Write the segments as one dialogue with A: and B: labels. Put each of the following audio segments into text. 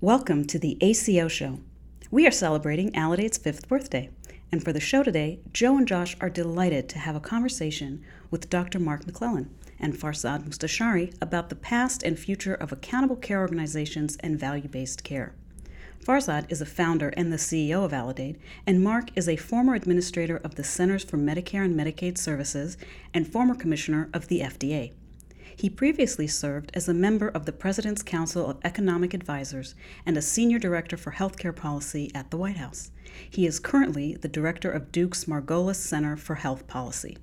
A: Welcome to the ACO Show. We are celebrating Aledade's fifth birthday, and for the show today, Joe and Josh are delighted to have a conversation with Dr. Mark McClellan and Farzad Mostashari about the past and future of accountable care organizations and value based care. Farzad is a founder and the CEO of Aledate, and Mark is a former administrator of the Centers for Medicare and Medicaid Services and former commissioner of the FDA. He previously served as a member of the President's Council of Economic Advisers and a senior director for healthcare policy at the White House. He is currently the director of Duke's Margolis Center for Health Policy.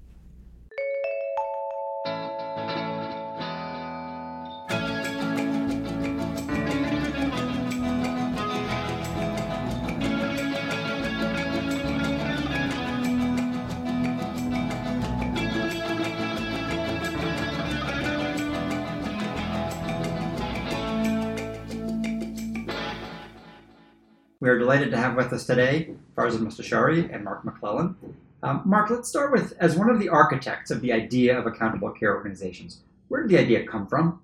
B: We are delighted to have with us today Farzad Mostashari and Mark McClellan. Um, Mark, let's start with as one of the architects of the idea of accountable care organizations. Where did the idea come from?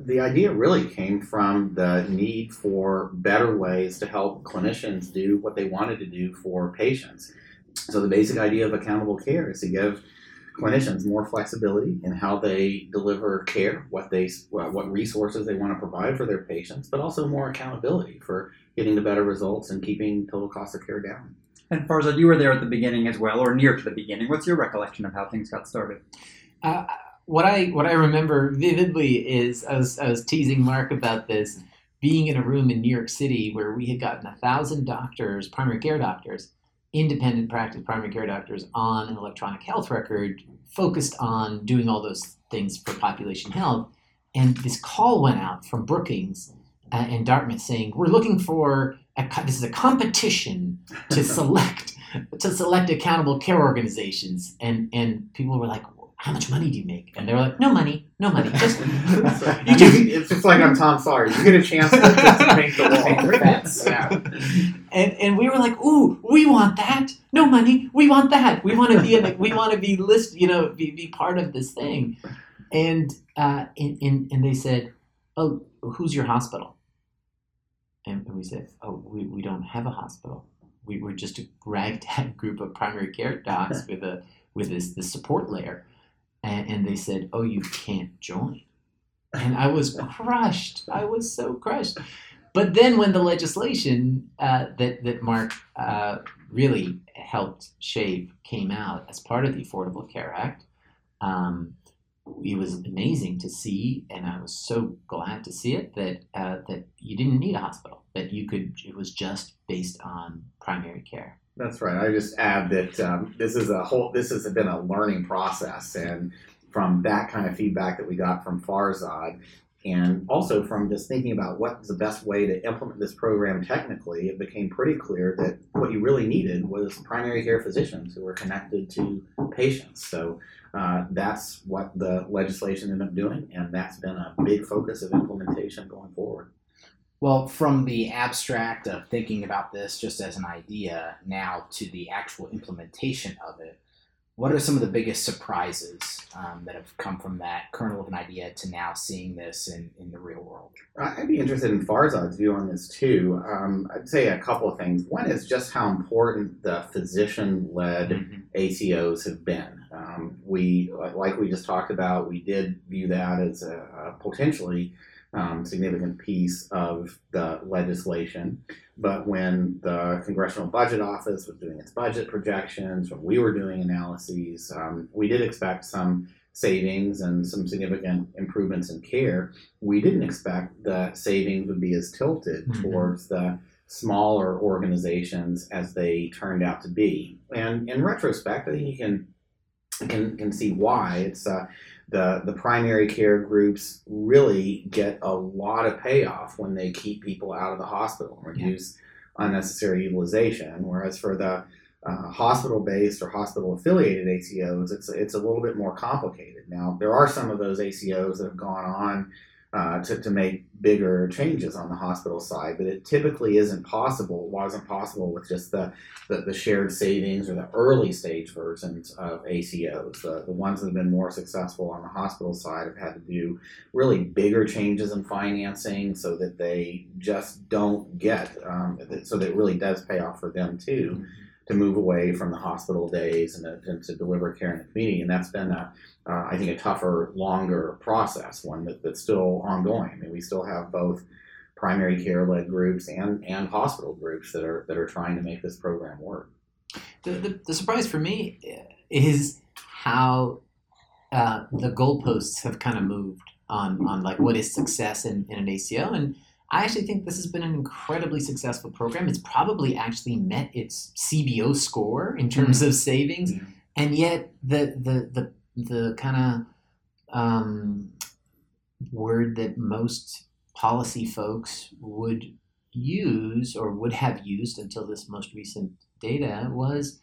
C: The idea really came from the need for better ways to help clinicians do what they wanted to do for patients. So, the basic idea of accountable care is to give clinicians more flexibility in how they deliver care, what they what resources they want to provide for their patients, but also more accountability for getting the better results and keeping total cost of care down.
B: And Farzad, you were there at the beginning as well, or near to the beginning. What's your recollection of how things got started?
D: Uh, what I what I remember vividly is I was, I was teasing Mark about this being in a room in New York City where we had gotten a thousand doctors, primary care doctors, independent practice primary care doctors on an electronic health record focused on doing all those things for population health. And this call went out from Brookings uh, and Dartmouth saying, "We're looking for a, this is a competition to select to select accountable care organizations." And and people were like, "How much money do you make?" And they were like, "No money, no money. Just
C: you just it's just like I'm Tom Sawyer. You get a chance to, to paint the wall.
D: Yeah. And and we were like, "Ooh, we want that. No money. We want that. We want to be the, we want to be list, you know, be, be part of this thing." And uh, and, and and they said, "Oh, who's your hospital?" And we said, oh, we, we don't have a hospital. We were just a ragtag group of primary care docs with a with this, this support layer. And, and they said, oh, you can't join. And I was crushed. I was so crushed. But then when the legislation uh, that, that Mark uh, really helped shape came out as part of the Affordable Care Act, um, it was amazing to see, and I was so glad to see it that uh, that you didn't need a hospital, that you could. It was just based on primary care.
C: That's right. I just add that um, this is a whole. This has been a learning process, and from that kind of feedback that we got from Farzad, and also from just thinking about what's the best way to implement this program technically, it became pretty clear that what you really needed was primary care physicians who were connected to patients. So uh, that's what the legislation ended up doing, and that's been a big focus of implementation going forward.
E: Well, from the abstract of thinking about this just as an idea now to the actual implementation of it, what are some of the biggest surprises um, that have come from that kernel of an idea to now seeing this in, in the real world?
C: I'd be interested in Farzad's view on this too. Um, I'd say a couple of things. One is just how important the physician led mm-hmm. ACOs have been. Um, we, like we just talked about, we did view that as a, a potentially um, significant piece of the legislation. But when the Congressional Budget Office was doing its budget projections, when we were doing analyses, um, we did expect some savings and some significant improvements in care. We didn't expect the savings would be as tilted mm-hmm. towards the smaller organizations as they turned out to be. And in retrospect, I think you can can can see why. It's uh, the the primary care groups really get a lot of payoff when they keep people out of the hospital and reduce yeah. unnecessary utilization. Whereas for the uh, hospital-based or hospital-affiliated ACOs, it's it's a little bit more complicated. Now there are some of those ACOs that have gone on uh, to, to make bigger changes on the hospital side, but it typically isn't possible, wasn't possible with just the, the, the shared savings or the early stage versions of ACOs. The, the ones that have been more successful on the hospital side have had to do really bigger changes in financing so that they just don't get, um, so that it really does pay off for them too to move away from the hospital days and to, and to deliver care in the community. And that's been, a, uh, I think, a tougher, longer process, one that, that's still ongoing. I mean, we still have both primary care led groups and, and hospital groups that are, that are trying to make this program work.
D: The, the, the surprise for me is how uh, the goalposts have kind of moved on, on like what is success in, in an ACO. And I actually think this has been an incredibly successful program. It's probably actually met its CBO score in terms of savings,
C: Yeah.
D: and yet the the the the kind of um, word that most policy folks would use or would have used until this most recent data was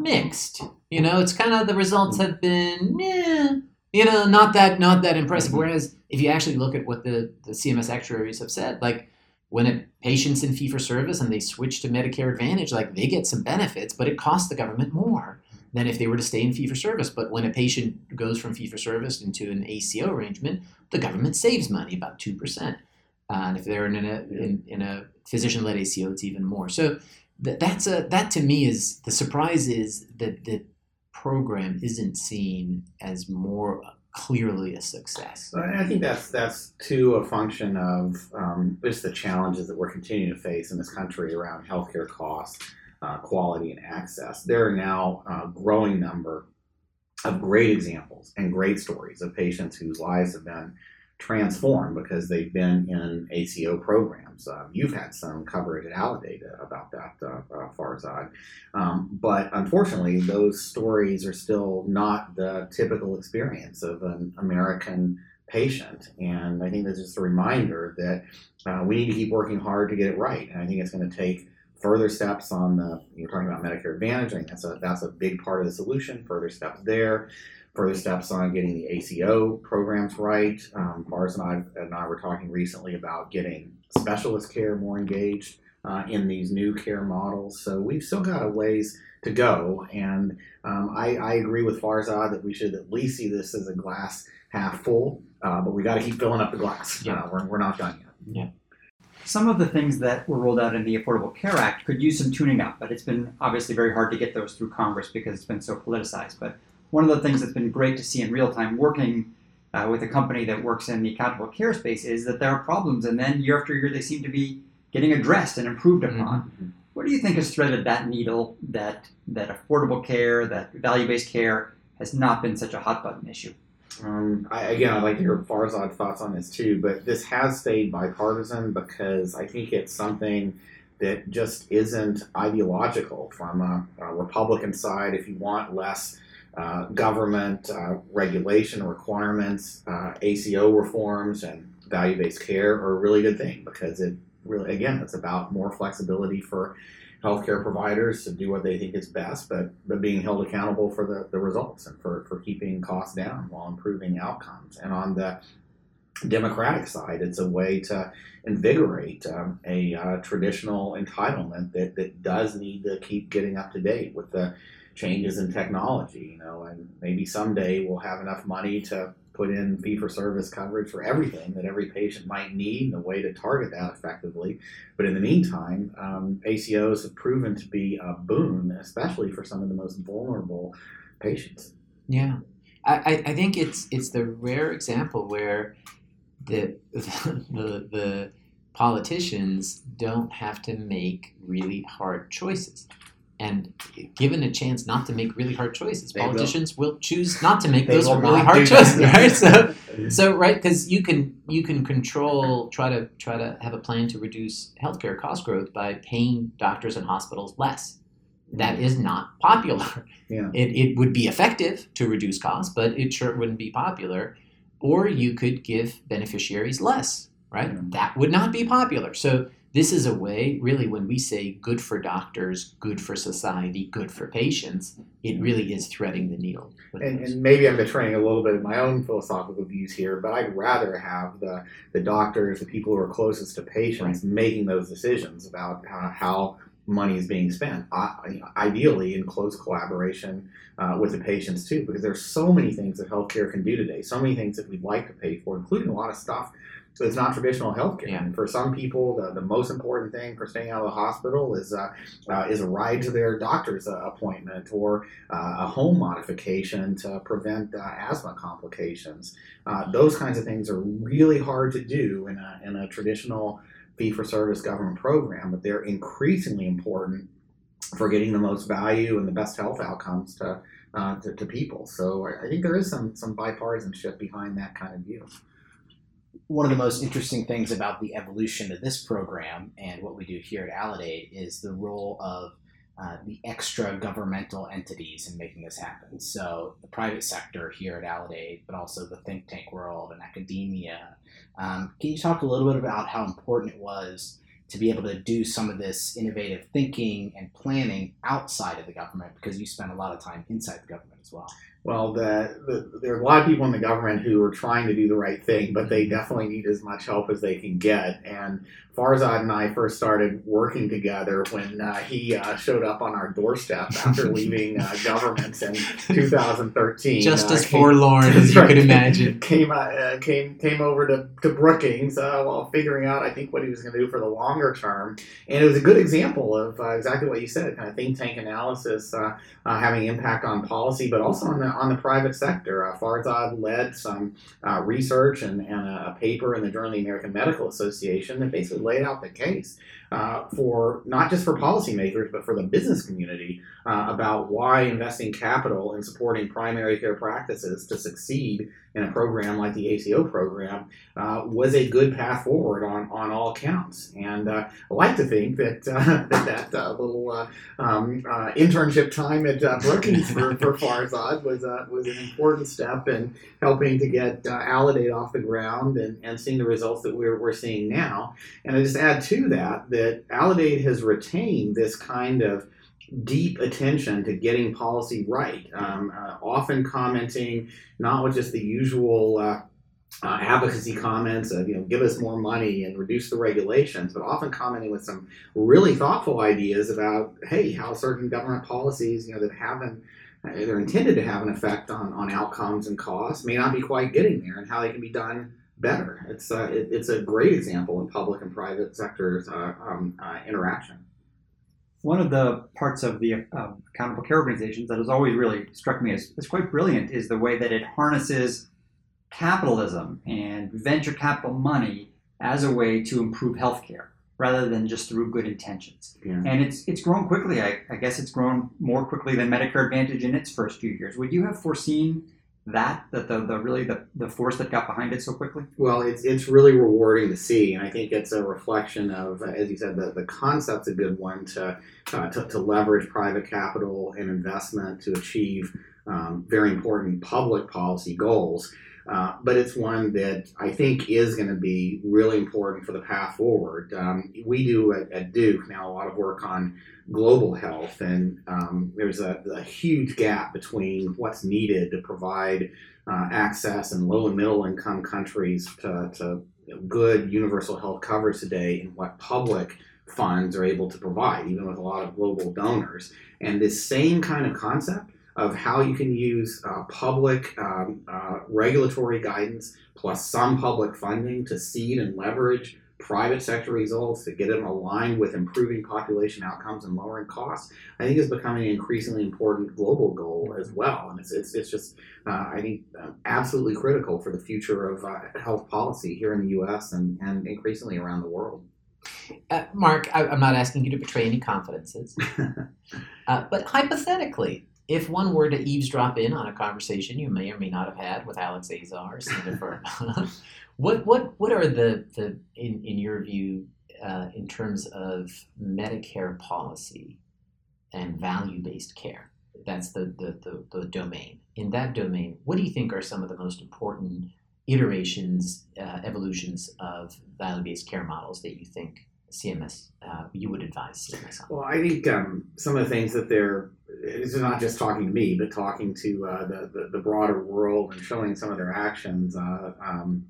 D: mixed. You know, it's kind of the results have been, eh, you know, not that not that impressive. Whereas if you actually look at what the, the CMS actuaries have said, like when a patient's in fee for service and they switch to Medicare Advantage, like they get some benefits, but it costs the government more than if they were to stay in fee for service. But when a patient goes from fee for service into an ACO arrangement, the government saves money about two percent. Uh, and if they're in a in, in a physician led ACO, it's even more. So that that's a that to me is the surprise is that the program isn't seen as more clearly a success.
C: I think that's that's too a function of um, just the challenges that we're continuing to face in this country around healthcare costs, uh, quality, and access. There are now a growing number of great examples and great stories of patients whose lives have been transformed because they've been in ACO programs. Um, you've had some coverage at Aledade about that, uh, uh, Farzad. Um, but unfortunately, those stories are still not the typical experience of an American patient. And I think that's just a reminder that uh, we need to keep working hard to get it right. And I think it's going to take further steps on the you're talking about Medicare Advantage. I think that's a that's a big part of the solution. Further steps there. Further steps on getting the ACO programs right. Um, Fars and I and I were talking recently about getting specialist care more engaged uh, in these new care models. So we've still got a ways to go. And um, I, I agree with Farzad that we should at least see this as a glass half full. Uh, but we got to keep filling up the glass.
D: Yeah.
C: Uh, we're, we're not done yet. Yeah.
B: Some of the things that were rolled out in the Affordable Care Act could use some tuning up, but it's been obviously very hard to get those through Congress because it's been so politicized. But one of the things that's been great to see in real time working uh, with a company that works in the accountable care space is that there are problems, and then year after year they seem to be getting addressed and improved upon. What do you think has threaded that needle that that affordable care, that value-based care has not been such a hot button issue?
C: Um, I, again, I'd like to hear Farzad's thoughts on this too, but this has stayed bipartisan because I think it's something that just isn't ideological from a, a Republican side. If you want less uh, government uh, regulation requirements, uh, ACO reforms and value-based care are a really good thing because it really, again, it's about more flexibility for healthcare providers to do what they think is best, but, but being held accountable for the, the results and for, for keeping costs down while improving outcomes. And on the Democratic side, it's a way to invigorate um, a uh, traditional entitlement that, that does need to keep getting up to date with the changes in technology, you know, and maybe someday we'll have enough money to put in fee for service coverage for everything that every patient might need and a way to target that effectively. But in the meantime, um, ACOs have proven to be a boon, especially for some of the most vulnerable patients.
D: Yeah, I, I- think it's it's the rare example where the the, the politicians don't have to make really hard choices. And given a chance not to make really hard choices,
C: They
D: politicians will. choose not to make
C: They
D: those really hard choices, right? So, so right, because you can you can control try to try to have a plan to reduce healthcare cost growth by paying doctors and hospitals less. That is not popular.
C: Yeah.
D: It, it would be effective to reduce costs, but it sure wouldn't be popular. Or you could give beneficiaries less, right?
B: Yeah.
D: That would not be popular. So this is a way, really, when we say good for doctors, good for society, good for patients, it really is threading the needle.
C: And, and maybe I'm betraying a little bit of my own philosophical views here, but I'd rather have the, the doctors, the people who are closest to patients, making those decisions about uh, how money is being spent. I, ideally, in close collaboration uh, with the patients too, because there's so many things that healthcare can do today, so many things that we'd like to pay for, including a lot of stuff that's not traditional healthcare.
D: Yeah.
C: And for some people, the, the most important thing for staying out of the hospital is uh, uh, is a ride to their doctor's uh, appointment or uh, a home modification to prevent uh, asthma complications. Uh, those kinds of things are really hard to do in a, in a traditional fee for service government program, but they're increasingly important for getting the most value and the best health outcomes to, uh, to, to people. So I, I think there is some, some bipartisanship behind that kind of view.
E: One of the most interesting things about the evolution of this program and what we do here at Aledade is the role of uh, the extra governmental entities in making this happen. So the private sector here at Aledade, but also the think tank world and academia. Um, can you talk a little bit about how important it was to be able to do some of this innovative thinking and planning outside of the government because you spent a lot of time inside the government as well?
C: Well, the, the, there are a lot of people in the government who are trying to do the right thing, but they definitely need as much help as they can get. And Farzad and I first started working together when uh, he uh, showed up on our doorstep after leaving uh, government in 2013.
D: Just
C: Uh,
D: as
C: came-
D: forlorn as you
C: Right.
D: could imagine.
C: Came uh, came came over to, to Brookings uh, while figuring out, I think, what he was going to do for the longer term, and it was a good example of uh, exactly what you said, kind of think tank analysis uh, uh, having impact on policy, but also on the on the private sector. Uh, Farzad led some uh, research and, and a paper in the Journal of the American Medical Association that basically laid out the case uh, for not just for policymakers, but for the business community uh, about why investing capital in supporting primary care practices to succeed in a program like the ACO program uh, was a good path forward on, on all accounts. And uh, I like to think that uh, that, that uh, little uh, um, uh, internship time at uh, Brookings for, for Farzad was, uh, was an important step in helping to get uh, off the ground and, and seeing the results that we're, we're seeing now. And I just add to that that Aledade has retained this kind of deep attention to getting policy right, um, uh, often commenting not with just the usual uh, uh, advocacy comments of you know give us more money and reduce the regulations, but often commenting with some really thoughtful ideas about hey how certain government policies you know that haven't they're intended to have an effect on, on outcomes and costs may not be quite getting there and how they can be done better. It's uh, it, it's a great example in public and private sectors uh, um, uh, interaction.
B: One of the parts of the um, accountable care organizations that has always really struck me as, as quite brilliant is the way that it harnesses capitalism and venture capital money as a way to improve healthcare rather than just through good intentions.
C: Yeah.
B: And it's it's grown quickly. I, I guess it's grown more quickly than Medicare Advantage in its first few years. Would you have foreseen that that the, the really the, the force that got behind it so quickly?
C: Well, it's it's really rewarding to see, and I think it's a reflection of, as you said, the, the concept's a good one to, uh, to to leverage private capital and investment to achieve um, very important public policy goals. Uh, but it's one that I think is going to be really important for the path forward. Um, we do at, at Duke now a lot of work on global health, and um, there's a, a huge gap between what's needed to provide uh, access in low and middle income countries to, to good universal health coverage today and what public funds are able to provide, even with a lot of global donors. And this same kind of concept of how you can use uh, public um, uh, regulatory guidance plus some public funding to seed and leverage private sector results to get them aligned with improving population outcomes and lowering costs, I think is becoming an increasingly important global goal as well. And it's, it's, it's just, uh, I think, uh, absolutely critical for the future of uh, health policy here in the US and, and increasingly around the world.
D: Uh, Mark, I, I'm not asking you to betray any confidences, uh, but hypothetically, if one were to eavesdrop in on a conversation you may or may not have had with Alex Azar, Senator for what what what are the the in in your view uh, in terms of Medicare policy and value based care? That's the, the the the domain. In that domain, what do you think are some of the most important iterations, uh, evolutions of value-based care models that you think CMS uh, you would advise CMS on?
C: Well, I think um, some of the things that they're this is not just talking to me, but talking to uh, the, the, the broader world and showing some of their actions. Uh, um,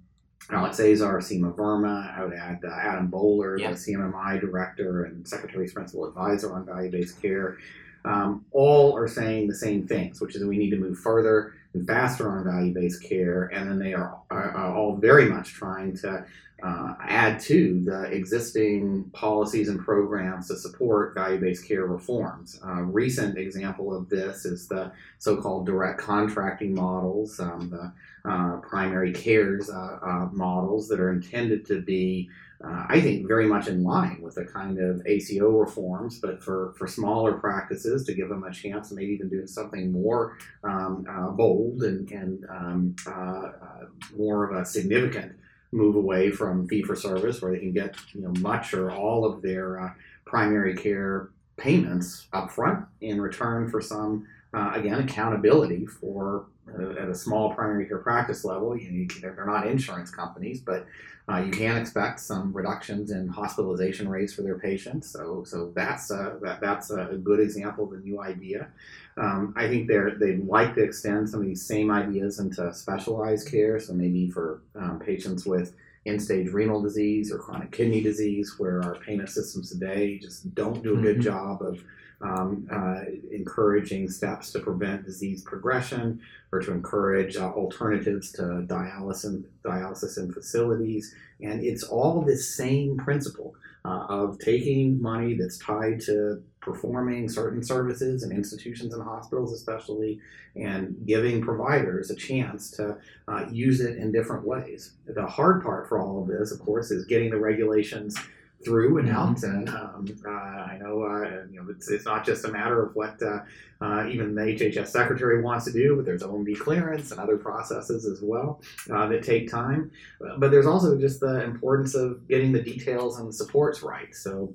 C: Alex Azar, Seema Verma, I would add uh, Adam Boehler,
D: Yep.
C: the CMMI director and Secretary's principal advisor on value-based care. Um, all are saying the same things, which is that we need to move further and faster on value-based care, and then they are, are, are all very much trying to uh, add to the existing policies and programs to support value-based care reforms. A recent example of this is the so-called direct contracting models, um, the uh, primary cares uh, uh, models that are intended to be, uh, I think, very much in line with the kind of ACO reforms, but for, for smaller practices to give them a chance maybe even do something more um, uh, bold and, and um, uh, uh, more of a significant move away from fee for service, where they can get you know much or all of their uh, primary care payments up front in return for some uh, again accountability for uh, at a small primary care practice level. You know, you they're not insurance companies, but uh, you can expect some reductions in hospitalization rates for their patients. So, so that's a, that, that's a good example of a new idea. Um, I think they're they'd like to extend some of these same ideas into specialized care. So maybe for um, patients with end-stage renal disease or chronic kidney disease, where our payment systems today just don't do a good
D: Mhm.
C: job of um, uh, encouraging steps to prevent disease progression or to encourage uh, alternatives to dialysis, dialysis in facilities. And it's all this same principle uh, of taking money that's tied to performing certain services in institutions and hospitals, especially, and giving providers a chance to uh, use it in different ways. The hard part for all of this, of course, is getting the regulations through and out. And um, uh, I know, uh, you know, it's, it's not just a matter of what uh, uh, even the HHS secretary wants to do, but there's OMB clearance and other processes as well uh, that take time. But there's also just the importance of getting the details and the supports right. So.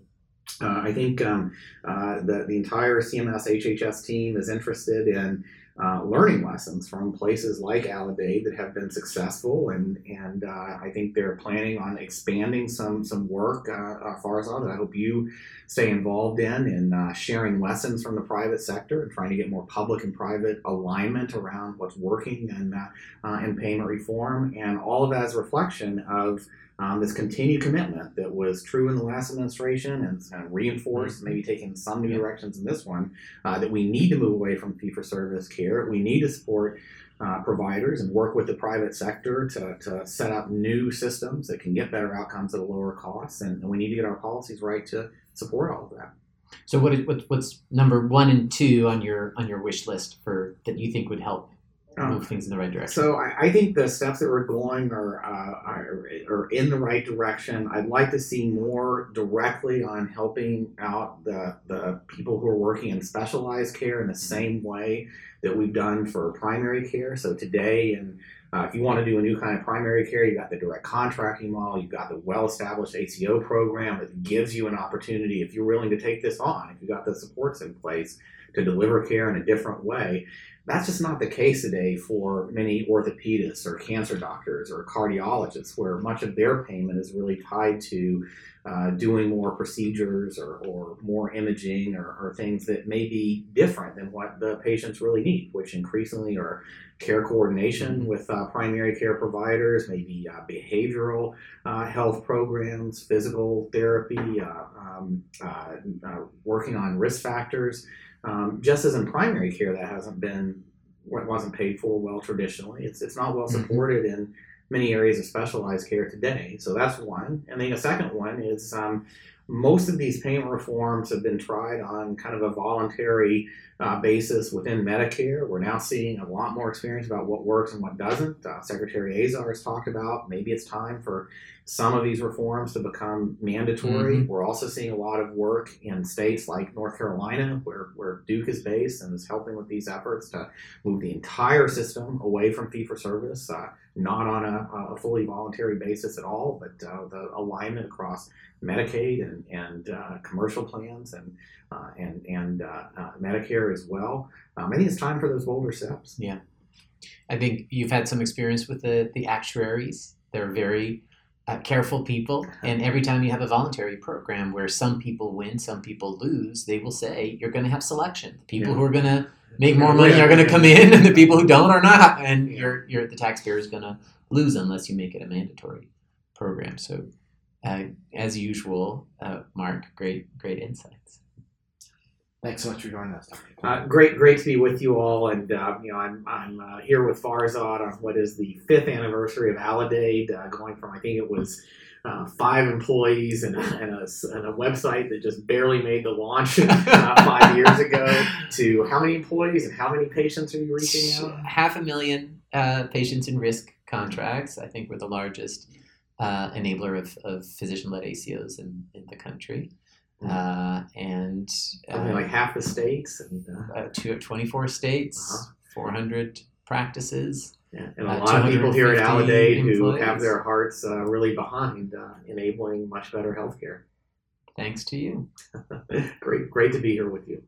C: Uh, I think um, uh, the, the entire CMS HHS team is interested in uh, learning lessons from places like Aledade that have been successful, and and uh, I think they're planning on expanding some some work, uh, uh, Farzad, that I hope you stay involved in, in uh, sharing lessons from the private sector and trying to get more public and private alignment around what's working and in payment reform, and all of that as a reflection of um, this continued commitment that was true in the last administration and, and reinforced, maybe taking some new directions in this one, uh, that we need to move away from fee for service care. We need to support uh, providers and work with the private sector to, to set up new systems that can get better outcomes at a lower cost. And, and we need to get our policies right to support all of that.
D: So what is what, what's number one and two on your on your wish list for that you think would help
C: Um,
D: move things in the right direction?
C: So I, I think the steps that we're going are, uh, are are in the right direction. I'd like to see more directly on helping out the the people who are working in specialized care in the same way that we've done for primary care. So today, and uh, if you want to do a new kind of primary care, you've got the direct contracting model. You've got the well-established ACO program that gives you an opportunity if you're willing to take this on. If you've got the supports in place to deliver care in a different way. That's just not the case today for many orthopedists or cancer doctors or cardiologists, where much of their payment is really tied to uh, doing more procedures or, or more imaging or, or things that may be different than what the patients really need, which increasingly are care coordination with uh, primary care providers, maybe uh, behavioral uh, health programs, physical therapy, uh, um, uh, working on risk factors. Um, just as in primary care, that hasn't been what wasn't paid for well traditionally. It's it's not well
D: Mhm.
C: supported in many areas of specialized care today. So that's one. And then a second one is um, most of these payment reforms have been tried on kind of a voluntary uh, basis within Medicare. We're now seeing a lot more experience about what works and what doesn't. Uh, Secretary Azar has talked about maybe it's time for some of these reforms to become mandatory. We're also seeing a lot of work in states like North Carolina, where, where Duke is based and is helping with these efforts to move the entire system away from fee for service, uh, not on a, a fully voluntary basis at all, but uh, the alignment across Medicaid and, and uh, commercial plans and uh, and and uh, uh, Medicare as well. Um, I think it's time for those bolder steps.
D: Yeah, I think you've had some experience with the, the actuaries. They're very uh, careful people. And every time you have a voluntary program where some people win, some people lose, they will say you're going to have selection. The people
F: Yeah.
D: who are going to make more money are going to come in, and the people who don't are not. And you're, you're the taxpayer is going to lose unless you make it a mandatory program. So, uh, as usual, uh, Mark, great great insights.
E: Thanks so much for joining us, Dr.
C: Uh, great, great to be with you all, and uh, you know, I'm I'm uh, here with Farzad on what is the fifth anniversary of Aledade, uh, going from I think it was uh, five employees and a, and, a, and a website that just barely made the launch uh, five years ago to how many employees and how many patients are you reaching out?
D: Half a million uh, patients in risk contracts. I think we're the largest uh, enabler of, of physician-led ACOs in, in the country. Uh, and uh,
C: like half the states, and, uh,
D: uh, two, 24 states,
C: Uh-huh.
D: 400 practices.
C: yeah, and a
D: Uh,
C: lot of people here at
D: 250
C: Aledade who have their hearts uh, really behind uh, enabling much better healthcare.
D: Thanks to you.
C: great, great to be here with you.